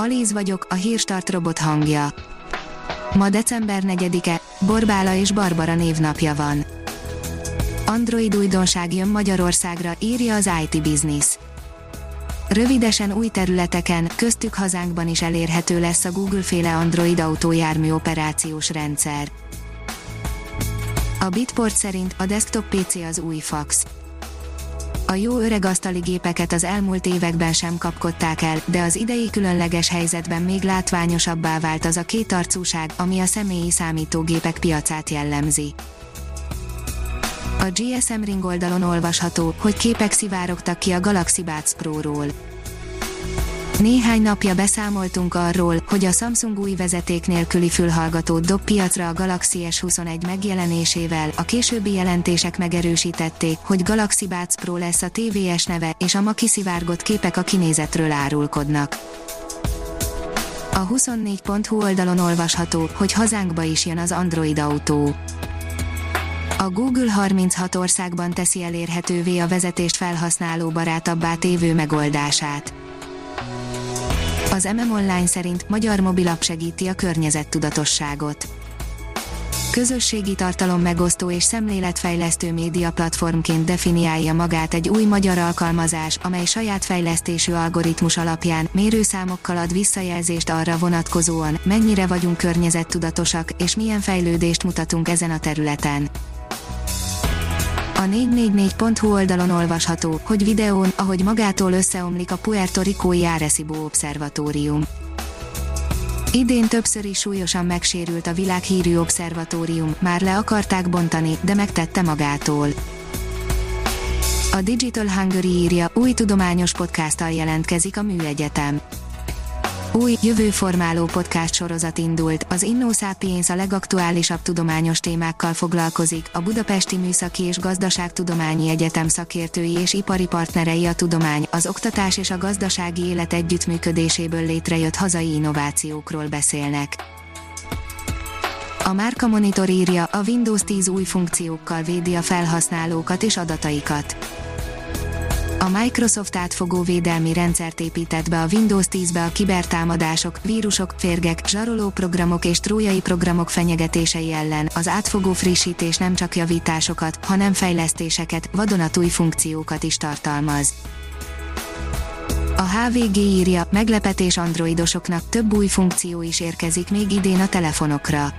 Alíz vagyok, a hírstart robot hangja. Ma december 4-e, Borbála és Barbara névnapja van. Android újdonság jön Magyarországra, írja az IT Business. Rövidesen új területeken, köztük hazánkban is elérhető lesz a Google-féle Android autójármű operációs rendszer. A Bitport szerint a desktop PC az új fax. A jó öreg asztali gépeket az elmúlt években sem kapkodták el, de az idei különleges helyzetben még látványosabbá vált az a kétarcúság, ami a személyi számítógépek piacát jellemzi. A GSM Ring oldalon olvasható, hogy képek szivárogtak ki a Galaxy Buds Pro-ról. Néhány napja beszámoltunk arról, hogy a Samsung új vezeték nélküli fülhallgatót dob piacra a Galaxy S21 megjelenésével, a későbbi jelentések megerősítették, hogy Galaxy Buds Pro lesz a TVS neve, és a ma kiszivárgott képek a kinézetről árulkodnak. A 24.hu oldalon olvasható, hogy hazánkba is jön az Android autó. A Google 36 országban teszi elérhetővé a vezetést felhasználó barátabbá tévő megoldását. Az MM Online szerint magyar mobilap segíti a környezettudatosságot. Közösségi tartalom megosztó és szemléletfejlesztő média platformként definiálja magát egy új magyar alkalmazás, amely saját fejlesztésű algoritmus alapján mérőszámokkal ad visszajelzést arra vonatkozóan, mennyire vagyunk környezettudatosak és milyen fejlődést mutatunk ezen a területen. A 444.hu oldalon olvasható, hogy videón, ahogy magától összeomlik a Puerto Ricói Arecibo Obszervatórium. Idén többször is súlyosan megsérült a világhírű obszervatórium, már le akarták bontani, de megtette magától. A Digital Hungary írja, új tudományos podcasttal jelentkezik a Műegyetem. Új, jövőformáló podcast sorozat indult, az InnoSapiens a legaktuálisabb tudományos témákkal foglalkozik, a Budapesti Műszaki és Gazdaságtudományi Egyetem szakértői és ipari partnerei a tudomány, az oktatás és a gazdasági élet együttműködéséből létrejött hazai innovációkról beszélnek. A Márka Monitor írja, a Windows 10 új funkciókkal védi a felhasználókat és adataikat a Microsoft átfogó védelmi rendszert épített be a Windows 10-be a kibertámadások, vírusok, férgek, zsaroló programok és trójai programok fenyegetései ellen. Az átfogó frissítés nem csak javításokat, hanem fejlesztéseket, vadonatúj funkciókat is tartalmaz. A HVG írja, meglepetés androidosoknak több új funkció is érkezik még idén a telefonokra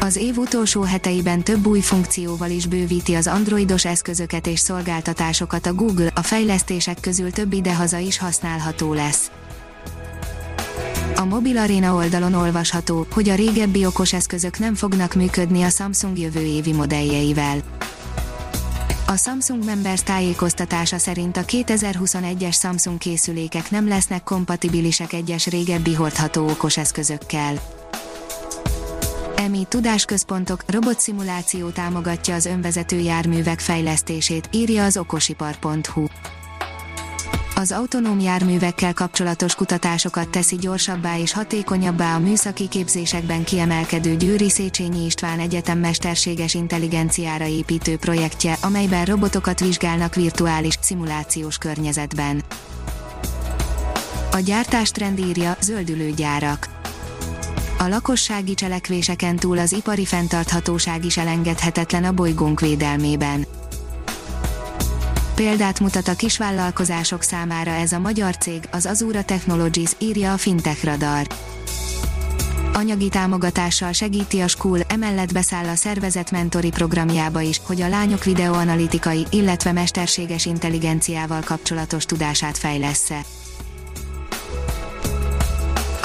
az év utolsó heteiben több új funkcióval is bővíti az androidos eszközöket és szolgáltatásokat a Google, a fejlesztések közül több idehaza is használható lesz. A Mobil Arena oldalon olvasható, hogy a régebbi okos eszközök nem fognak működni a Samsung jövő évi modelljeivel. A Samsung Members tájékoztatása szerint a 2021-es Samsung készülékek nem lesznek kompatibilisek egyes régebbi hordható okos eszközökkel. EMI tudásközpontok, robotszimuláció támogatja az önvezető járművek fejlesztését, írja az okosipar.hu. Az autonóm járművekkel kapcsolatos kutatásokat teszi gyorsabbá és hatékonyabbá a műszaki képzésekben kiemelkedő Győri Széchenyi István Egyetem mesterséges intelligenciára építő projektje, amelyben robotokat vizsgálnak virtuális, szimulációs környezetben. A gyártástrend írja, zöldülő gyárak a lakossági cselekvéseken túl az ipari fenntarthatóság is elengedhetetlen a bolygónk védelmében. Példát mutat a kisvállalkozások számára ez a magyar cég, az Azura Technologies, írja a Fintech Radar. Anyagi támogatással segíti a School, emellett beszáll a szervezet mentori programjába is, hogy a lányok videoanalitikai, illetve mesterséges intelligenciával kapcsolatos tudását fejlessze